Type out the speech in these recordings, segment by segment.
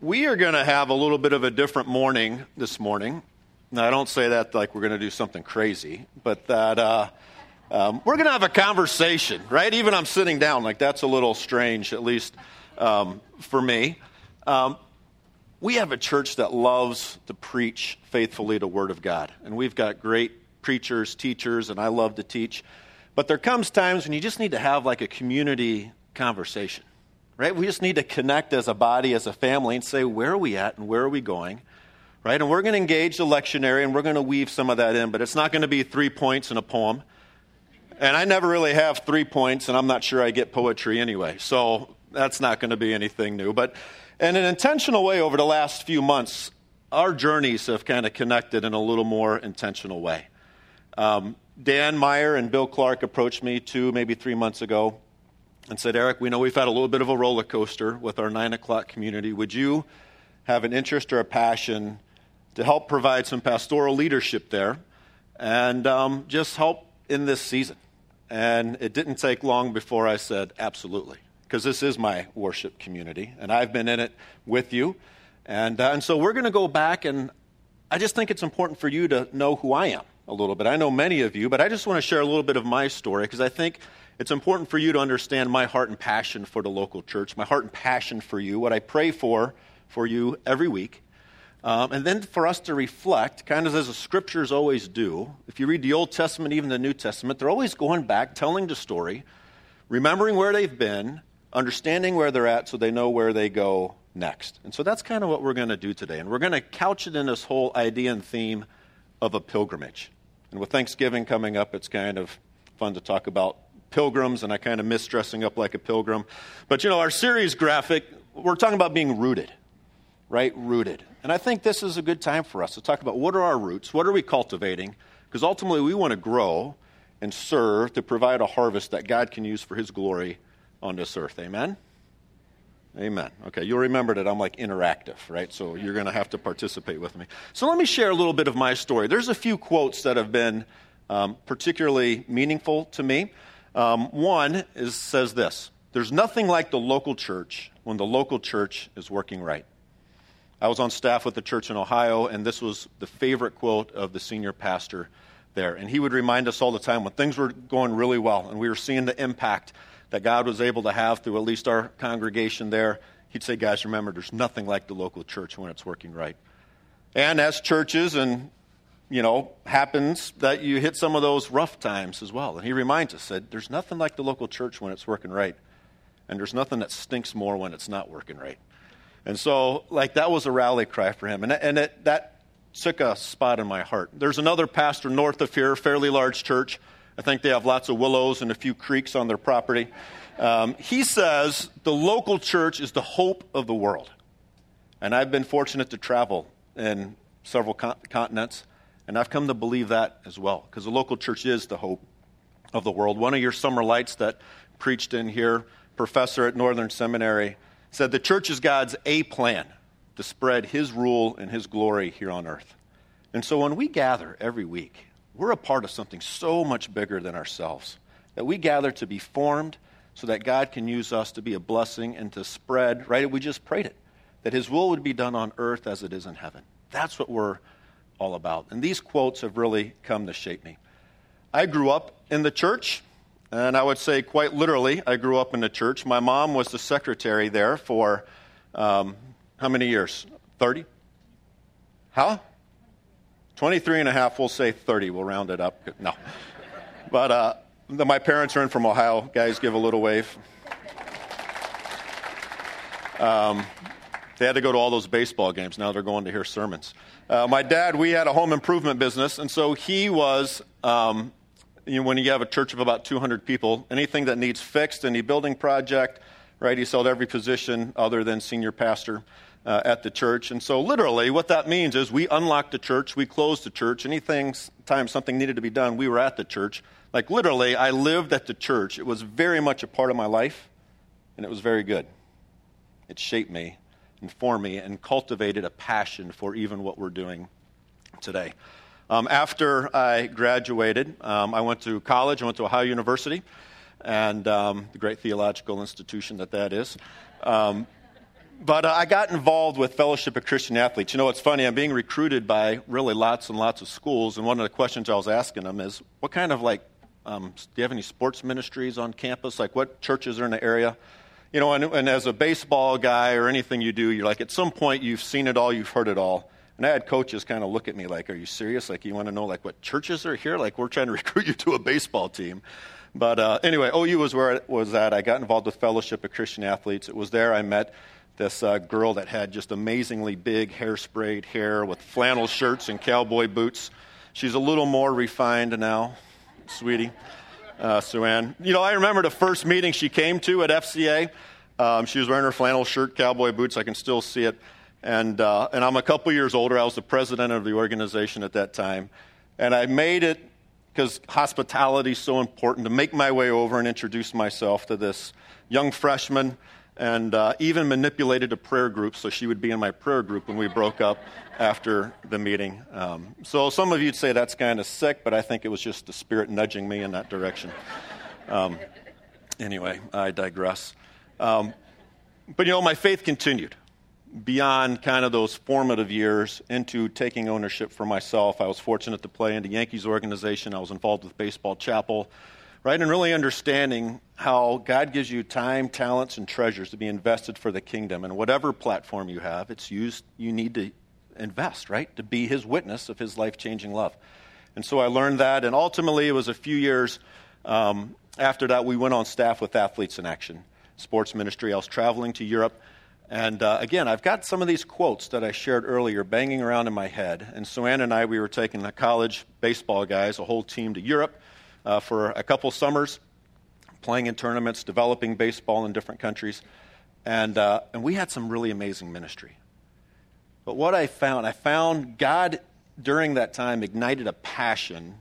we are going to have a little bit of a different morning this morning. Now, I don't say that like we're going to do something crazy, but that uh, um, we're going to have a conversation, right? Even I'm sitting down, like that's a little strange, at least um, for me. Um, we have a church that loves to preach faithfully the Word of God, and we've got great preachers, teachers, and I love to teach. But there comes times when you just need to have like a community conversation right? We just need to connect as a body, as a family, and say, where are we at and where are we going? Right? And we're going to engage the lectionary and we're going to weave some of that in, but it's not going to be three points in a poem. And I never really have three points, and I'm not sure I get poetry anyway. So that's not going to be anything new. But in an intentional way, over the last few months, our journeys have kind of connected in a little more intentional way. Um, Dan Meyer and Bill Clark approached me two, maybe three months ago and said, Eric, we know we've had a little bit of a roller coaster with our nine o'clock community. Would you have an interest or a passion to help provide some pastoral leadership there and um, just help in this season? And it didn't take long before I said, absolutely, because this is my worship community, and I've been in it with you. And, uh, and so we're going to go back, and I just think it's important for you to know who I am a little bit. I know many of you, but I just want to share a little bit of my story because I think it's important for you to understand my heart and passion for the local church, my heart and passion for you, what I pray for for you every week. Um, and then for us to reflect, kind of as the scriptures always do. If you read the Old Testament, even the New Testament, they're always going back, telling the story, remembering where they've been, understanding where they're at so they know where they go next. And so that's kind of what we're going to do today. And we're going to couch it in this whole idea and theme of a pilgrimage. And with Thanksgiving coming up, it's kind of fun to talk about pilgrims, and I kind of miss dressing up like a pilgrim. But you know, our series graphic, we're talking about being rooted, right? Rooted. And I think this is a good time for us to talk about what are our roots? What are we cultivating? Because ultimately, we want to grow and serve to provide a harvest that God can use for His glory on this earth. Amen? Amen. Okay, you'll remember that I'm like interactive, right? So you're going to have to participate with me. So let me share a little bit of my story. There's a few quotes that have been um, particularly meaningful to me. Um, one is, says this There's nothing like the local church when the local church is working right. I was on staff with the church in Ohio, and this was the favorite quote of the senior pastor there. And he would remind us all the time when things were going really well and we were seeing the impact that God was able to have through at least our congregation there, he'd say, Guys, remember, there's nothing like the local church when it's working right. And as churches and you know, happens that you hit some of those rough times as well. And he reminds us that there's nothing like the local church when it's working right. And there's nothing that stinks more when it's not working right. And so, like, that was a rally cry for him. And, and it, that took a spot in my heart. There's another pastor north of here, fairly large church. I think they have lots of willows and a few creeks on their property. Um, he says the local church is the hope of the world. And I've been fortunate to travel in several con- continents. And I've come to believe that as well, because the local church is the hope of the world. One of your summer lights that preached in here, professor at Northern Seminary, said the church is God's A plan to spread his rule and his glory here on earth. And so when we gather every week, we're a part of something so much bigger than ourselves. That we gather to be formed so that God can use us to be a blessing and to spread, right? We just prayed it, that his will would be done on earth as it is in heaven. That's what we're all about. And these quotes have really come to shape me. I grew up in the church, and I would say quite literally, I grew up in the church. My mom was the secretary there for um, how many years? 30? How? 23 and a half, we'll say 30. We'll round it up. No. But uh, my parents are in from Ohio. Guys, give a little wave. Um, they had to go to all those baseball games. Now they're going to hear sermons. Uh, my dad, we had a home improvement business, and so he was, um, you know, when you have a church of about 200 people, anything that needs fixed, any building project, right, he sold every position other than senior pastor. Uh, at the church. And so, literally, what that means is we unlocked the church, we closed the church. Anything, time something needed to be done, we were at the church. Like, literally, I lived at the church. It was very much a part of my life, and it was very good. It shaped me and for me and cultivated a passion for even what we're doing today. Um, after I graduated, um, I went to college. I went to Ohio University, and um, the great theological institution that that is. Um, but uh, I got involved with Fellowship of Christian Athletes. You know, it's funny, I'm being recruited by really lots and lots of schools, and one of the questions I was asking them is, what kind of like, um, do you have any sports ministries on campus? Like, what churches are in the area? You know, and, and as a baseball guy or anything you do, you're like, at some point, you've seen it all, you've heard it all. And I had coaches kind of look at me like, are you serious? Like, you want to know, like, what churches are here? Like, we're trying to recruit you to a baseball team. But uh, anyway, OU was where it was at. I got involved with Fellowship of Christian Athletes. It was there I met this uh, girl that had just amazingly big hairsprayed hair with flannel shirts and cowboy boots. She's a little more refined now, sweetie, uh, Sue Ann. You know, I remember the first meeting she came to at FCA. Um, she was wearing her flannel shirt, cowboy boots. I can still see it. And, uh, and I'm a couple years older. I was the president of the organization at that time. And I made it because hospitality is so important to make my way over and introduce myself to this young freshman and uh, even manipulated a prayer group so she would be in my prayer group when we broke up after the meeting. Um, so some of you'd say that's kind of sick, but I think it was just the Spirit nudging me in that direction. Um, anyway, I digress. Um, but you know, my faith continued beyond kind of those formative years into taking ownership for myself. I was fortunate to play in the Yankees organization. I was involved with Baseball Chapel right? And really understanding how God gives you time, talents, and treasures to be invested for the kingdom. And whatever platform you have, it's used, you need to invest, right? To be his witness of his life changing love. And so I learned that. And ultimately, it was a few years um, after that, we went on staff with Athletes in Action, sports ministry. I was traveling to Europe. And uh, again, I've got some of these quotes that I shared earlier banging around in my head. And so Ann and I, we were taking the college baseball guys, a whole team to Europe uh, for a couple summers, playing in tournaments, developing baseball in different countries. And, uh, and we had some really amazing ministry. But what I found, I found God during that time ignited a passion,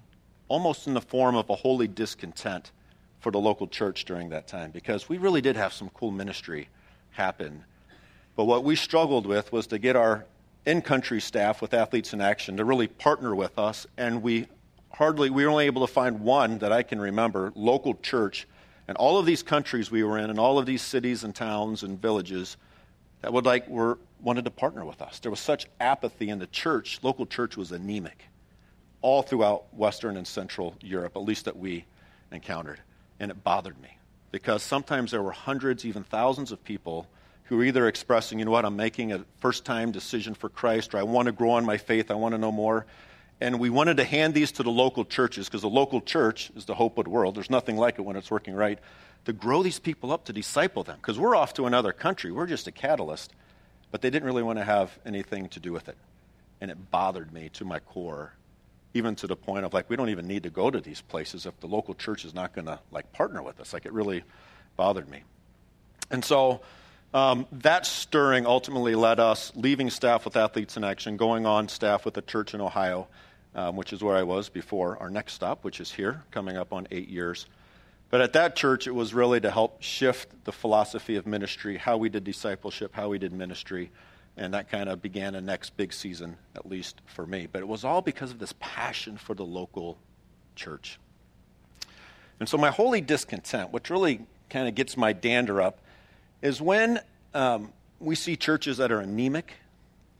almost in the form of a holy discontent for the local church during that time, because we really did have some cool ministry happen. But what we struggled with was to get our in country staff with Athletes in Action to really partner with us, and we hardly, we were only able to find one that I can remember, local church. And all of these countries we were in, and all of these cities and towns and villages that would like were wanted to partner with us. There was such apathy in the church. Local church was anemic, all throughout Western and Central Europe, at least that we encountered, and it bothered me because sometimes there were hundreds, even thousands of people who were either expressing, you know what, I'm making a first time decision for Christ, or I want to grow in my faith, I want to know more and we wanted to hand these to the local churches because the local church is the hope of the world. There's nothing like it when it's working right. To grow these people up, to disciple them, because we're off to another country. We're just a catalyst. But they didn't really want to have anything to do with it. And it bothered me to my core, even to the point of like, we don't even need to go to these places if the local church is not going to like partner with us. Like, it really bothered me. And so um, that stirring ultimately led us leaving staff with Athletes in Action, going on staff with a church in Ohio um, which is where I was before our next stop, which is here, coming up on eight years. But at that church, it was really to help shift the philosophy of ministry, how we did discipleship, how we did ministry. And that kind of began a next big season, at least for me. But it was all because of this passion for the local church. And so, my holy discontent, which really kind of gets my dander up, is when um, we see churches that are anemic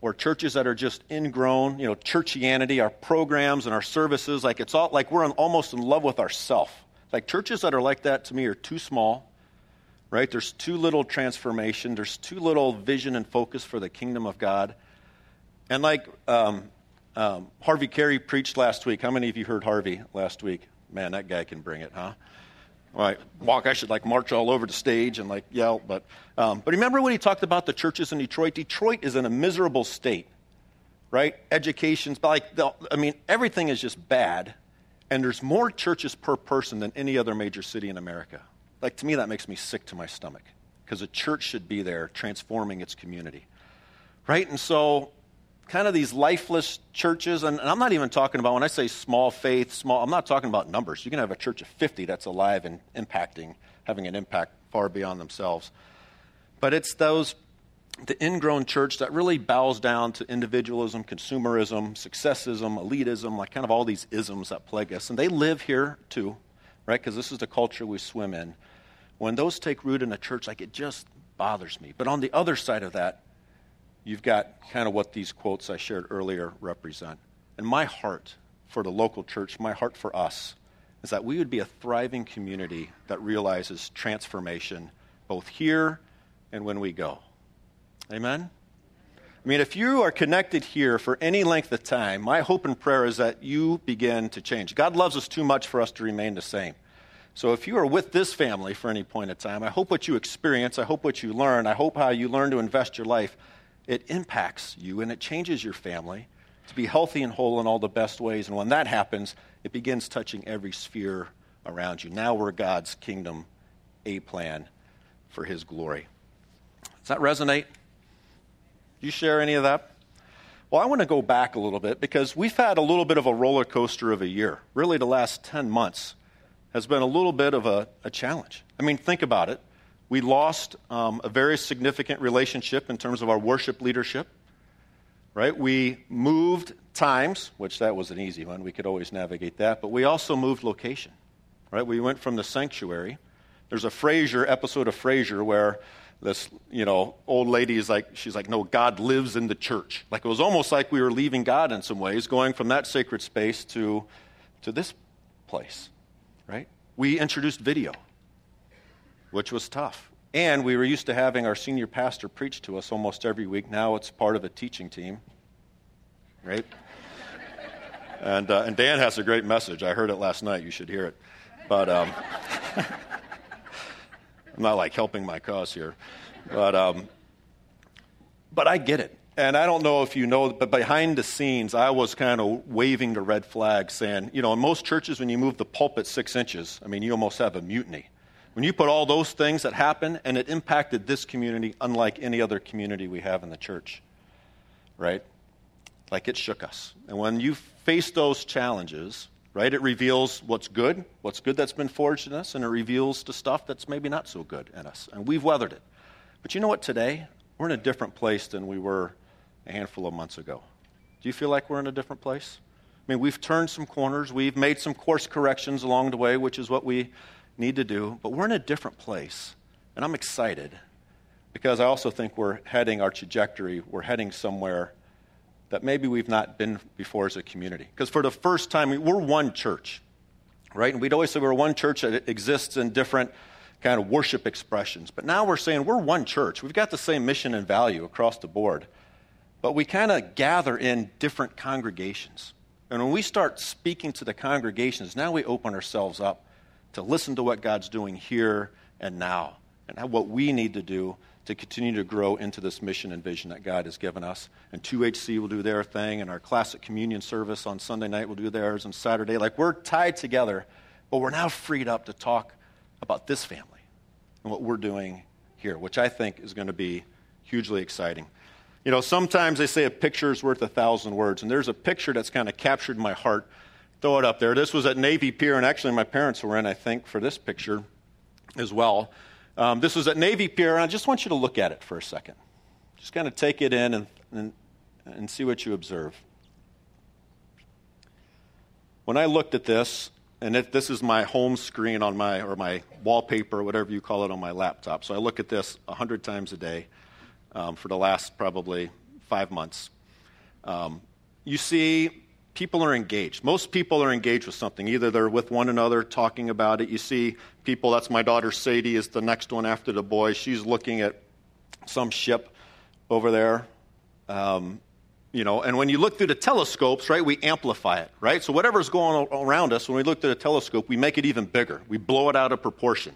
or churches that are just ingrown, you know, churchianity, our programs and our services, like it's all like we're almost in love with ourself. Like churches that are like that to me are too small, right? There's too little transformation. There's too little vision and focus for the kingdom of God. And like um, um, Harvey Carey preached last week. How many of you heard Harvey last week? Man, that guy can bring it, huh? Right, walk. I should like march all over the stage and like yell. But, um, but remember when he talked about the churches in Detroit? Detroit is in a miserable state, right? Education's like, the, I mean, everything is just bad. And there's more churches per person than any other major city in America. Like, to me, that makes me sick to my stomach because a church should be there transforming its community, right? And so kind of these lifeless churches, and, and, I'm not even talking about when I say small faith, small, I'm not talking about numbers. You can have a church of 50 that's alive and impacting, having an impact far beyond themselves. But it's those, the ingrown church that really bows down to individualism, consumerism, successism, elitism, like kind of all these isms that plague us. And they live here too, right? Because this is the culture we swim in. When those take root in a church, like it just bothers me. But on the other side of that, you've got kind of what these quotes I shared earlier represent. And my heart for the local church, my heart for us, is that we would be a thriving community that realizes transformation both here and when we go. Amen? I mean, if you are connected here for any length of time, my hope and prayer is that you begin to change. God loves us too much for us to remain the same. So if you are with this family for any point of time, I hope what you experience, I hope what you learn, I hope how you learn to invest your life, it impacts you and it changes your family to be healthy and whole in all the best ways. And when that happens, it begins touching every sphere around you. Now we're God's kingdom, a plan for his glory. Does that resonate? Do you share any of that? Well, I want to go back a little bit because we've had a little bit of a roller coaster of a year. Really, the last 10 months has been a little bit of a, a challenge. I mean, think about it. We lost um, a very significant relationship in terms of our worship leadership, right? We moved times, which that was an easy one. We could always navigate that. But we also moved location, right? We went from the sanctuary. There's a Frasier episode of Frasier where this you know old lady is like she's like no god lives in the church. Like it was almost like we were leaving god in some ways going from that sacred space to to this place right? We introduced video which was tough. And we were used to having our senior pastor preach to us almost every week. Now it's part of a teaching team right? And, uh, and dan has a great message. I heard it last night. You should hear it. But um, I'm not like helping my cause here. But, um, but I get it. And I don't know if you know, but behind the scenes, I was kind of waving the red flag saying, you know, in most churches, when you move the pulpit six inches, I mean, you almost have a mutiny. When you put all those things that happen, and it impacted this community unlike any other community we have in the church, right? Like it shook us. And when you face those challenges, right? It reveals what's good, what's good that's been forged in us, and it reveals the stuff that's maybe not so good in us. And we've weathered it. But you know what, today? We're in a different place than we were a handful of months ago. Do you feel like we're in a different place? I mean, we've turned some corners, we've made some course corrections along the way, which is what we need to do, but we're in a different place. And I'm excited because I also think we're heading our trajectory, we're heading somewhere that maybe we've not been before as a community. Because for the first time, we're one church, right? And we'd always say we're one church that exists in different kind of worship expressions. But now we're saying we're one church. We've got the same mission and value across the board. But we kind of gather in different congregations. And when we start speaking to the congregations, now we open ourselves up to listen to what God's doing here and now and what we need to do to continue to grow into this mission and vision that God has given us. And 2HC will do their thing, and our classic communion service on Sunday night will do theirs, and Saturday. Like we're tied together, but we're now freed up to talk about this family and what we're doing here, which I think is going to be hugely exciting. You know, sometimes they say a picture is worth a thousand words, and there's a picture that's kind of captured my heart. Throw it up there. This was at Navy Pier, and actually my parents were in, I think, for this picture as well. Um, this was at Navy Pier, and I just want you to look at it for a second. Just kind of take it in and, and, and see what you observe. When I looked at this, and it, this is my home screen on my, or my wallpaper, whatever you call it, on my laptop. So I look at this 100 times a day um, for the last probably five months. Um, you see people are engaged. Most people are engaged with something. Either they're with one another talking about it. You see people, that's my daughter Sadie, is the next one after the boy. She's looking at some ship over there. Um, you know, and when you look through the telescopes, right, we amplify it, right? So whatever's going on around us, when we look through the telescope, we make it even bigger. We blow it out of proportion,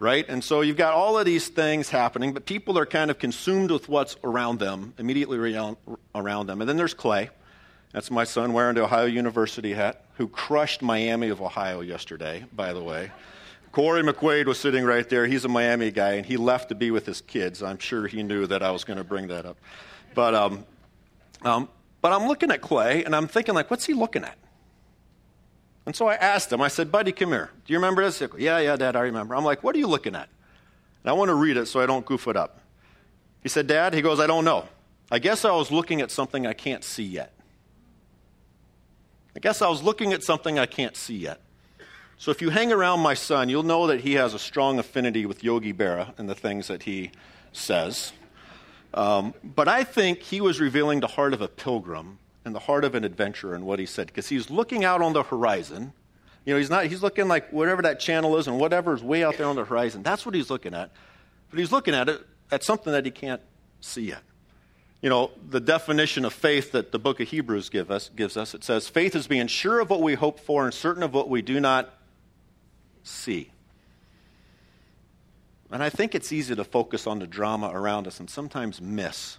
right? And so you've got all of these things happening, but people are kind of consumed with what's around them, immediately around them. And then there's Clay that's my son wearing the Ohio University hat, who crushed Miami of Ohio yesterday, by the way. Corey McQuaid was sitting right there. He's a Miami guy, and he left to be with his kids. I'm sure he knew that I was going to bring that up. But, um, um, but I'm looking at Clay, and I'm thinking, like, what's he looking at? And so I asked him, I said, Buddy, come here. Do you remember this? Goes, yeah, yeah, Dad, I remember. I'm like, what are you looking at? And I want to read it so I don't goof it up. He said, Dad, he goes, I don't know. I guess I was looking at something I can't see yet. I guess I was looking at something I can't see yet. So if you hang around my son, you'll know that he has a strong affinity with Yogi Berra and the things that he says. Um, but I think he was revealing the heart of a pilgrim and the heart of an adventurer in what he said, because he's looking out on the horizon. You know, he's not, he's looking like whatever that channel is and whatever is way out there on the horizon. That's what he's looking at. But he's looking at it at something that he can't see yet. You know, the definition of faith that the book of Hebrews give us, gives us, it says, faith is being sure of what we hope for and certain of what we do not see. And I think it's easy to focus on the drama around us and sometimes miss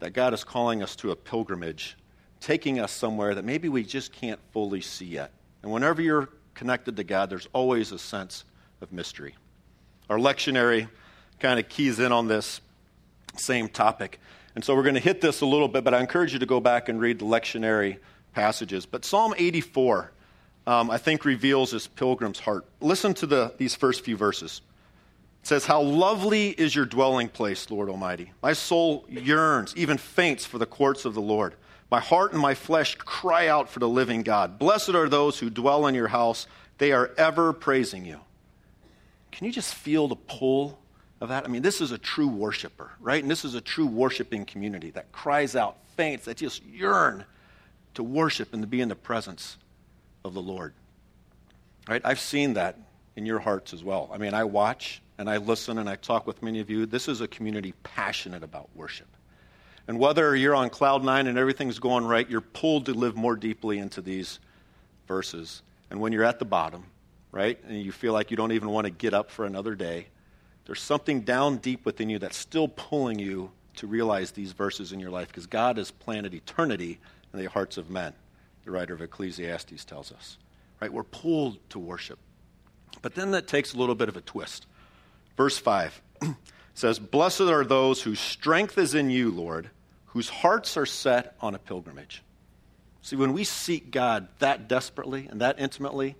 that God is calling us to a pilgrimage, taking us somewhere that maybe we just can't fully see yet. And whenever you're connected to God, there's always a sense of mystery. Our lectionary kind of keys in on this same topic. And so we're going to hit this a little bit, but I encourage you to go back and read the lectionary passages. But Psalm 84, um, I think, reveals this pilgrim's heart. Listen to the, these first few verses. It says, How lovely is your dwelling place, Lord Almighty. My soul yearns, even faints for the courts of the Lord. My heart and my flesh cry out for the living God. Blessed are those who dwell in your house, they are ever praising you. Can you just feel the pull of that? I mean, this is a true worshiper, right? And this is a true worshiping community that cries out, faints, that just yearn to worship and to be in the presence of the Lord. Right? I've seen that in your hearts as well. I mean, I watch and I listen and I talk with many of you. This is a community passionate about worship. And whether you're on cloud nine and everything's going right, you're pulled to live more deeply into these verses. And when you're at the bottom, right, and you feel like you don't even want to get up for another day, there's something down deep within you that's still pulling you to realize these verses in your life because God has planted eternity in the hearts of men, the writer of Ecclesiastes tells us. Right? We're pulled to worship. But then that takes a little bit of a twist. Verse 5 says, Blessed are those whose strength is in you, Lord, whose hearts are set on a pilgrimage. See, when we seek God that desperately and that intimately,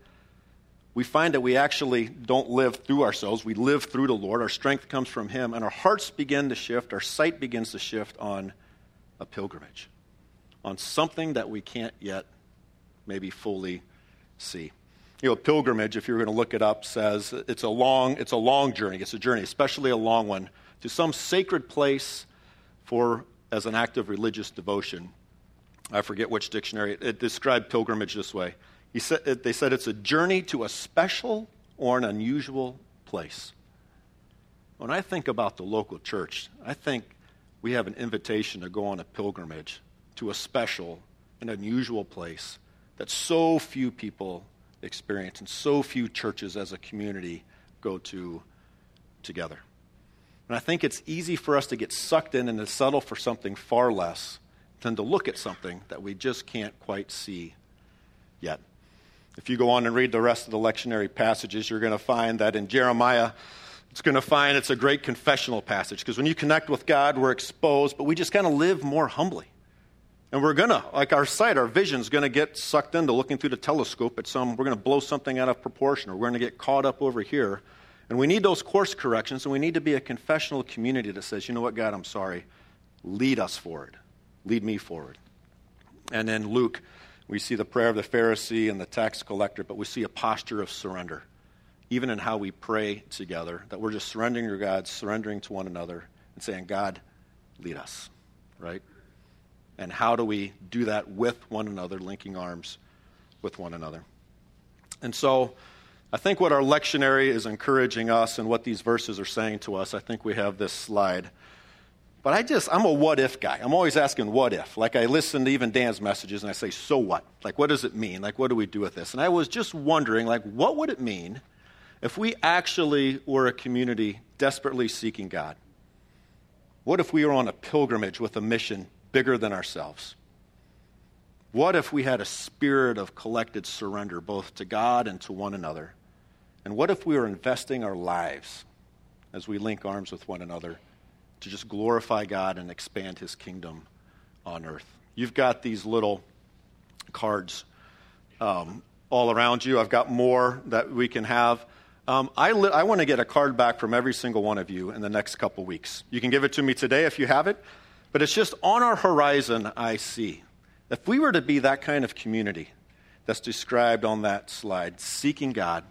we find that we actually don't live through ourselves. We live through the Lord. Our strength comes from Him, and our hearts begin to shift. Our sight begins to shift on a pilgrimage, on something that we can't yet maybe fully see. You know, pilgrimage, if you're going to look it up, says it's a long, it's a long journey. It's a journey, especially a long one, to some sacred place for as an act of religious devotion. I forget which dictionary. It described pilgrimage this way. He said, they said it's a journey to a special or an unusual place. When I think about the local church, I think we have an invitation to go on a pilgrimage to a special and unusual place that so few people experience and so few churches as a community go to together. And I think it's easy for us to get sucked in and to settle for something far less than to look at something that we just can't quite see yet. If you go on and read the rest of the lectionary passages, you're going to find that in Jeremiah, it's going to find it's a great confessional passage because when you connect with God, we're exposed, but we just kind of live more humbly. And we're going to, like our sight, our vision's going to get sucked into looking through the telescope at some, we're going to blow something out of proportion, or we're going to get caught up over here. And we need those course corrections, and we need to be a confessional community that says, you know what, God, I'm sorry. Lead us forward. Lead me forward. And then Luke, we see the prayer of the Pharisee and the tax collector, but we see a posture of surrender, even in how we pray together, that we're just surrendering to God, surrendering to one another, and saying, God, lead us, right? And how do we do that with one another, linking arms with one another? And so, I think what our lectionary is encouraging us and what these verses are saying to us, I think we have this slide. But I just, I'm a what if guy. I'm always asking what if. Like I listen to even Dan's messages and I say, so what? Like, what does it mean? Like, what do we do with this? And I was just wondering, like, what would it mean if we actually were a community desperately seeking God? What if we were on a pilgrimage with a mission bigger than ourselves? What if we had a spirit of collected surrender both to God and to one another? And what if we were investing our lives as we link arms with one another to just glorify God and expand his kingdom on earth? You've got these little cards um, all around you. I've got more that we can have. Um, I, li- I want to get a card back from every single one of you in the next couple weeks. You can give it to me today if you have it. But it's just on our horizon, I see. If we were to be that kind of community that's described on that slide, seeking God,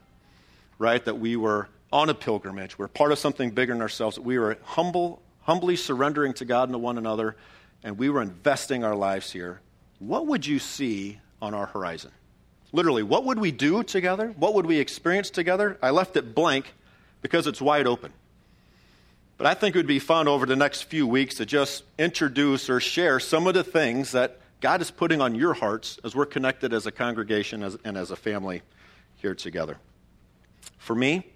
right? That we were on a pilgrimage, we're part of something bigger than ourselves, we were humble, humbly surrendering to God and to one another, and we were investing our lives here, what would you see on our horizon? Literally, what would we do together? What would we experience together? I left it blank because it's wide open. But I think it would be fun over the next few weeks to just introduce or share some of the things that God is putting on your hearts as we're connected as a congregation and as a family here together. For me,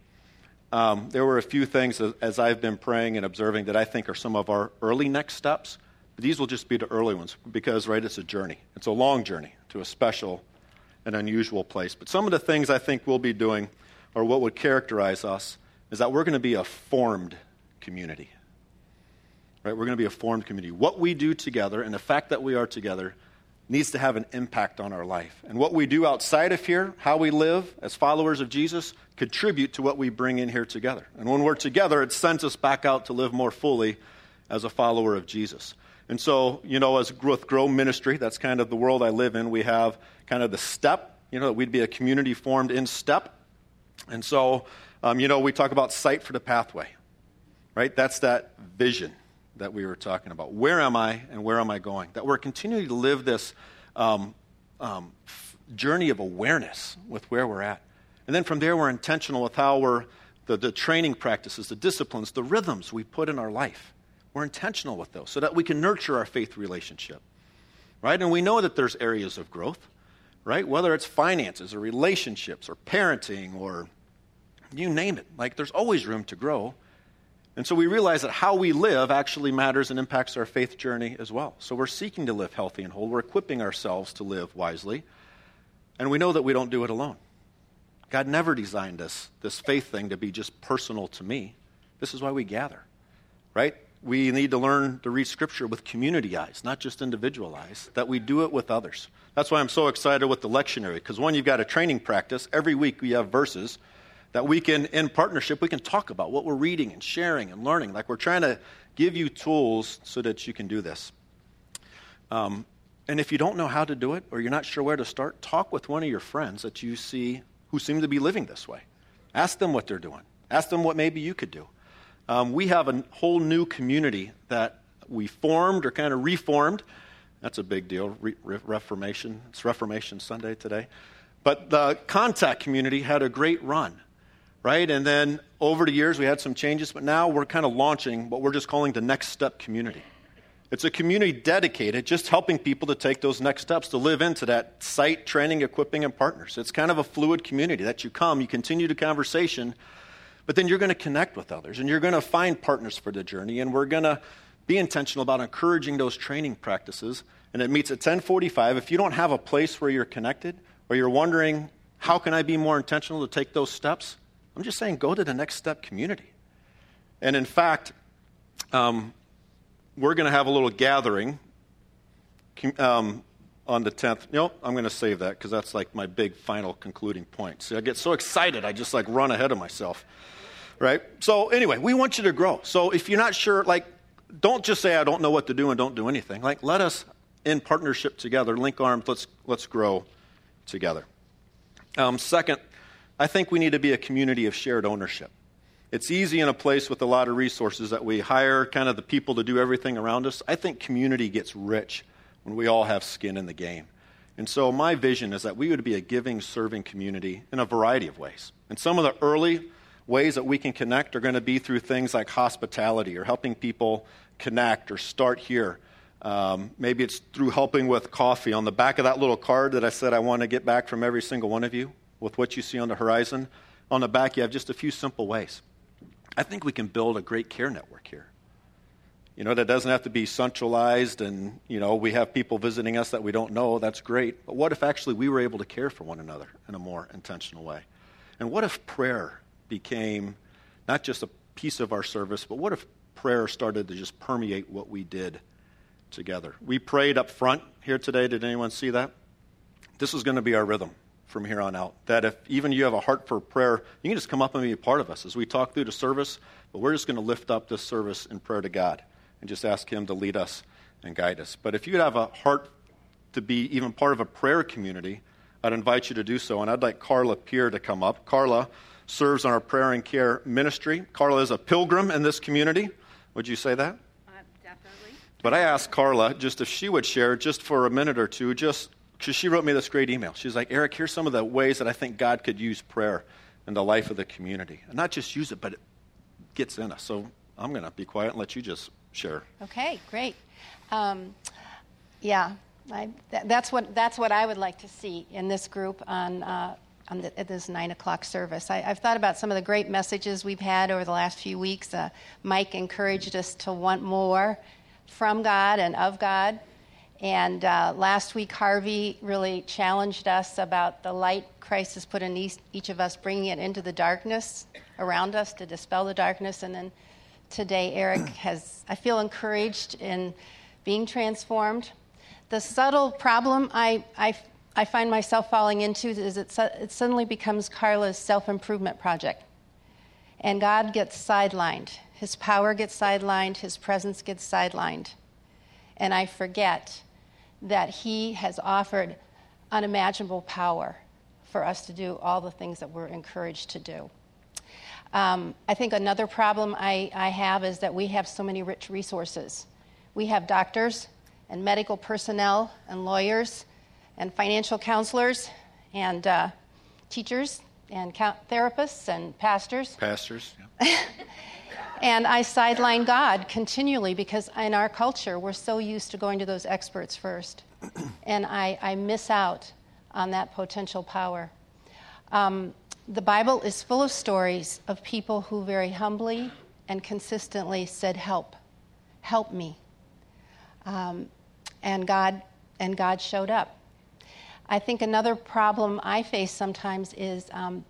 um, there were a few things as, I've been praying and observing that I think are some of our early next steps. But these will just be the early ones because, right, it's a journey. It's a long journey to a special and unusual place. But some of the things I think we'll be doing, or what would characterize us, is that we're going to be a formed community. Right? We're going to be a formed community. What we do together and the fact that we are together needs to have an impact on our life. And what we do outside of here, how we live as followers of Jesus, contribute to what we bring in here together. And when we're together, it sends us back out to live more fully as a follower of Jesus. And so, you know, as with Grow Ministry, that's kind of the world I live in, we have kind of the step, you know, that we'd be a community formed in step. And so, um, you know, we talk about sight for the pathway right? That's that vision that we were talking about. Where am I and where am I going? That we're continuing to live this um, um, f- journey of awareness with where we're at. And then from there, we're intentional with how we're, the, the training practices, the disciplines, the rhythms we put in our life. We're intentional with those so that we can nurture our faith relationship, right? And we know that there's areas of growth, right? Whether it's finances or relationships or parenting or you name it. Like, there's always room to grow. And so we realize that how we live actually matters and impacts our faith journey as well. So we're seeking to live healthy and whole. We're equipping ourselves to live wisely. And we know that we don't do it alone. God never designed us, this faith thing, to be just personal to me. This is why we gather, right? We need to learn to read Scripture with community eyes, not just individual eyes, that we do it with others. That's why I'm so excited with the lectionary, because one, you've got a training practice. Every week we have verses that we can, in partnership, we can talk about what we're reading and sharing and learning. Like we're trying to give you tools so that you can do this. Um, and if you don't know how to do it or you're not sure where to start, talk with one of your friends that you see who seem to be living this way. Ask them what they're doing. Ask them what maybe you could do. Um, we have a whole new community that we formed or kind of reformed. That's a big deal. Re- Reformation. It's Reformation Sunday today. But the contact community had a great run right? And then over the years, we had some changes, but now we're kind of launching what we're just calling the Next Step community. It's a community dedicated just helping people to take those next steps to live into that sight, training, equipping, and partners. It's kind of a fluid community that you come, you continue the conversation, but then you're going to connect with others and you're going to find partners for the journey. And we're going to be intentional about encouraging those training practices. And it meets at 1045. If you don't have a place where you're connected or you're wondering, how can I be more intentional to take those steps? I'm just saying, go to the next step community. And in fact, um, we're going to have a little gathering um, on the 10th. No, I'm going to save that because that's like my big final concluding point. See, I get so excited, I just like run ahead of myself. Right? So, anyway, we want you to grow. So, if you're not sure, like, don't just say, I don't know what to do and don't do anything. Like, let us, in partnership together, link arms, let's, let's grow together. Um, second, I think we need to be a community of shared ownership. It's easy in a place with a lot of resources that we hire kind of the people to do everything around us. I think community gets rich when we all have skin in the game. And so my vision is that we would be a giving, serving community in a variety of ways. And some of the early ways that we can connect are going to be through things like hospitality or helping people connect or start here. Um, maybe it's through helping with coffee. On the back of that little card that I said I want to get back from every single one of you, with what you see on the horizon. On the back, you have just a few simple ways. I think we can build a great care network here. You know, that doesn't have to be centralized and, you know, we have people visiting us that we don't know. That's great. But what if actually we were able to care for one another in a more intentional way? And what if prayer became not just a piece of our service, but what if prayer started to just permeate what we did together? We prayed up front here today. Did anyone see that? This is going to be our rhythm from here on out. That if even you have a heart for prayer, you can just come up and be a part of us as we talk through the service. But we're just going to lift up this service in prayer to God and just ask Him to lead us and guide us. But if you have a heart to be even part of a prayer community, I'd invite you to do so. And I'd like Carla Peer to come up. Carla serves on our prayer and care ministry. Carla is a pilgrim in this community. Would you say that? Uh, definitely. But I asked Carla just if she would share just for a minute or two, just she wrote me this great email. She's like, Eric, here's some of the ways that I think God could use prayer in the life of the community. And not just use it, but it gets in us. So I'm going to be quiet and let you just share. Okay, great. Um, yeah, I, that, that's, what, that's what I would like to see in this group on, uh, on the, at this 9 o'clock service. I, have thought about some of the great messages we've had over the last few weeks. Uh, Mike encouraged us to want more from God and of God. And uh, last week, Harvey really challenged us about the light Christ has put in each, each of us, bringing it into the darkness around us to dispel the darkness. And then today, Eric has, I feel encouraged in being transformed. The subtle problem I, I, I find myself falling into is it, it suddenly becomes Carla's self improvement project. And God gets sidelined. His power gets sidelined, His presence gets sidelined. And I forget that He has offered unimaginable power for us to do all the things that we're encouraged to do. Um, I think another problem I, I have is that we have so many rich resources. We have doctors and medical personnel and lawyers and financial counselors and uh, teachers and therapists and pastors. Pastors, yeah. And I sideline God continually because in our culture, we're so used to going to those experts first. and I, I miss out on that potential power. Um, the Bible is full of stories of people who very humbly and consistently said, Help, help me. Um, and, God, and God showed up. I think another problem I face sometimes is um,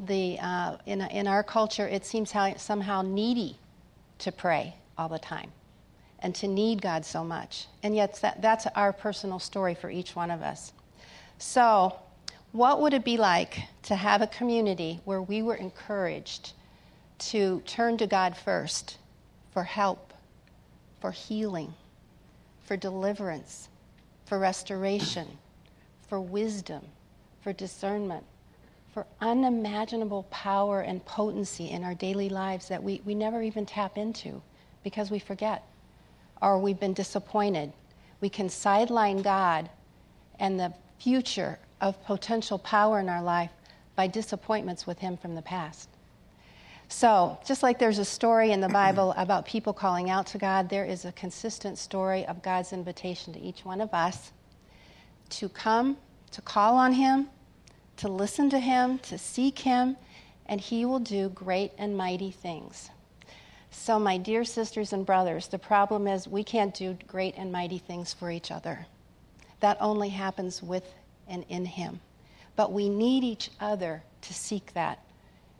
the, uh, in, in our culture, it seems how, somehow needy to pray all the time and to need God so much. And yet, that, that's our personal story for each one of us. So, what would it be like to have a community where we were encouraged to turn to God first for help, for healing, for deliverance, for restoration, for wisdom, for discernment? For unimaginable power and potency in our daily lives that we, we never even tap into because we forget or we've been disappointed. We can sideline God and the future of potential power in our life by disappointments with Him from the past. So, just like there's a story in the Bible about people calling out to God, there is a consistent story of God's invitation to each one of us to come, to call on Him, to listen to him, to seek him, and he will do great and mighty things. So, my dear sisters and brothers, the problem is we can't do great and mighty things for each other. That only happens with and in him. But we need each other to seek that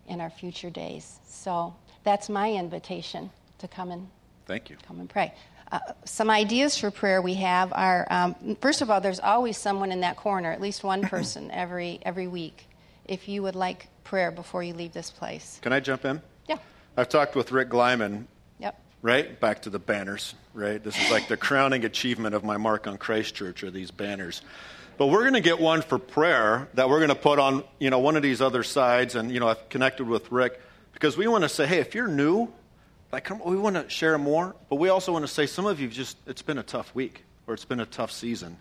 in our future days. So, that's my invitation to come and Thank you. Come and pray. Uh, some ideas for prayer we have are um, first of all, there's always someone in that corner, at least one person every every week. If you would like prayer before you leave this place, can I jump in? Yeah. I've talked with Rick Glyman. Yep. Right back to the banners. Right. This is like the crowning achievement of my mark on Christ Church are these banners. But we're going to get one for prayer that we're going to put on you know one of these other sides, and you know I've connected with Rick because we want to say, hey, if you're new like come, we want to share more, but we also want to say some of you just it's been a tough week or it's been a tough season.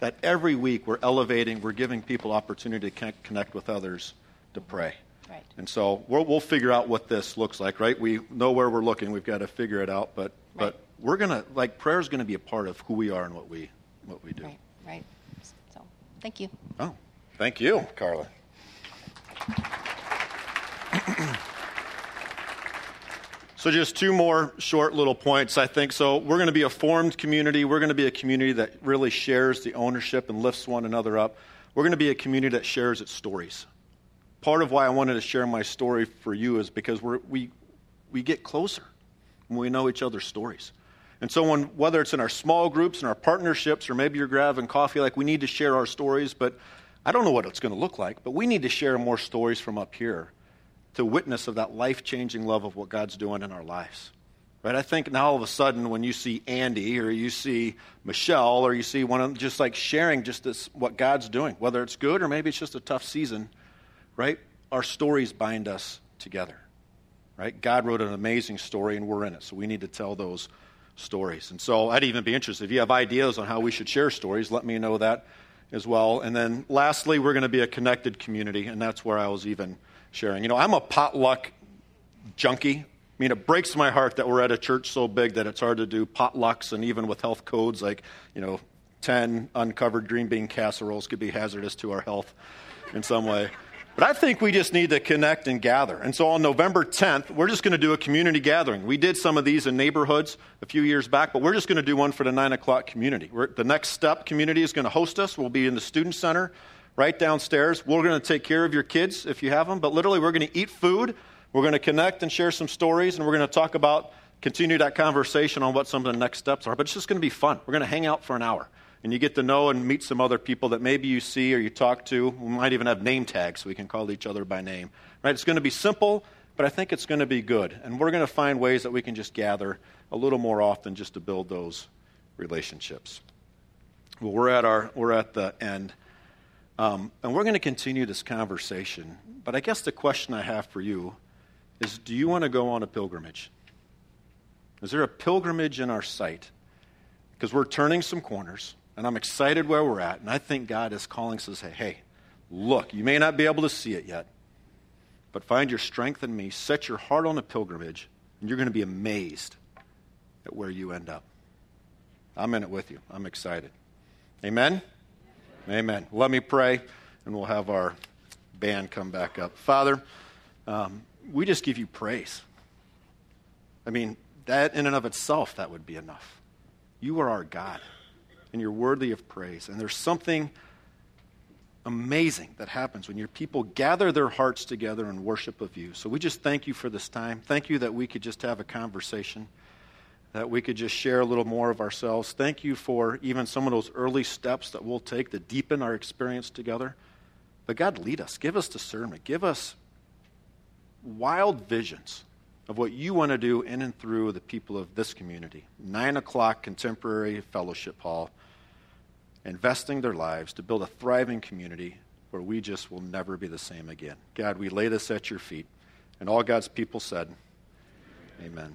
That every week we're elevating, we're giving people opportunity to connect with others to pray. Right. And so we will figure out what this looks like, right? We know where we're looking. We've got to figure it out, but right. but we're gonna like prayer is going to be a part of who we are and what we what we do. Right. Right. So thank you. Oh, thank you, Carla. So, just two more short little points, I think. So, we're going to be a formed community. We're going to be a community that really shares the ownership and lifts one another up. We're going to be a community that shares its stories. Part of why I wanted to share my story for you is because we, we get closer when we know each other's stories. And so, when, whether it's in our small groups and our partnerships, or maybe you're grabbing coffee, like we need to share our stories, but I don't know what it's going to look like, but we need to share more stories from up here to witness of that life changing love of what God's doing in our lives. Right? I think now all of a sudden when you see Andy or you see Michelle or you see one of them just like sharing just this what God's doing, whether it's good or maybe it's just a tough season, right? Our stories bind us together. Right? God wrote an amazing story and we're in it. So we need to tell those stories. And so I'd even be interested if you have ideas on how we should share stories, let me know that as well. And then lastly, we're going to be a connected community, and that's where I was even sharing. You know, I'm a potluck junkie. I mean, it breaks my heart that we're at a church so big that it's hard to do potlucks, and even with health codes like, you know, 10 uncovered green bean casseroles could be hazardous to our health in some way. But I think we just need to connect and gather. And so on November 10th, we're just going to do a community gathering. We did some of these in neighborhoods a few years back, but we're just going to do one for the 9 o'clock community. We're, the next step community is going to host us. We'll be in the student center right downstairs. We're going to take care of your kids if you have them, but literally we're going to eat food. We're going to connect and share some stories, and we're going to talk about, continue that conversation on what some of the next steps are. But it's just going to be fun. We're going to hang out for an hour and you get to know and meet some other people that maybe you see or you talk to. We might even have name tags so we can call each other by name. Right? It's going to be simple, but I think it's going to be good. And we're going to find ways that we can just gather a little more often just to build those relationships. Well, we're at our we're at the end, um, and we're going to continue this conversation. But I guess the question I have for you is: Do you want to go on a pilgrimage? Is there a pilgrimage in our sight? Because we're turning some corners and I'm excited where we're at. And I think God is calling us to say, hey, look, you may not be able to see it yet, but find your strength in me, set your heart on a pilgrimage, and you're going to be amazed at where you end up. I'm in it with you. I'm excited. Amen? Amen. Let me pray, and we'll have our band come back up. Father, um, we just give you praise. I mean, that in and of itself, that would be enough. You are our God and you're worthy of praise. And there's something amazing that happens when your people gather their hearts together in worship of you. So we just thank you for this time. Thank you that we could just have a conversation, that we could just share a little more of ourselves. Thank you for even some of those early steps that we'll take to deepen our experience together. But God, lead us. Give us discernment. Give us wild visions of what you want to do in and through the people of this community. Nine o'clock contemporary fellowship hall investing their lives to build a thriving community where we just will never be the same again. God, we lay this at your feet. And all God's people said, Amen.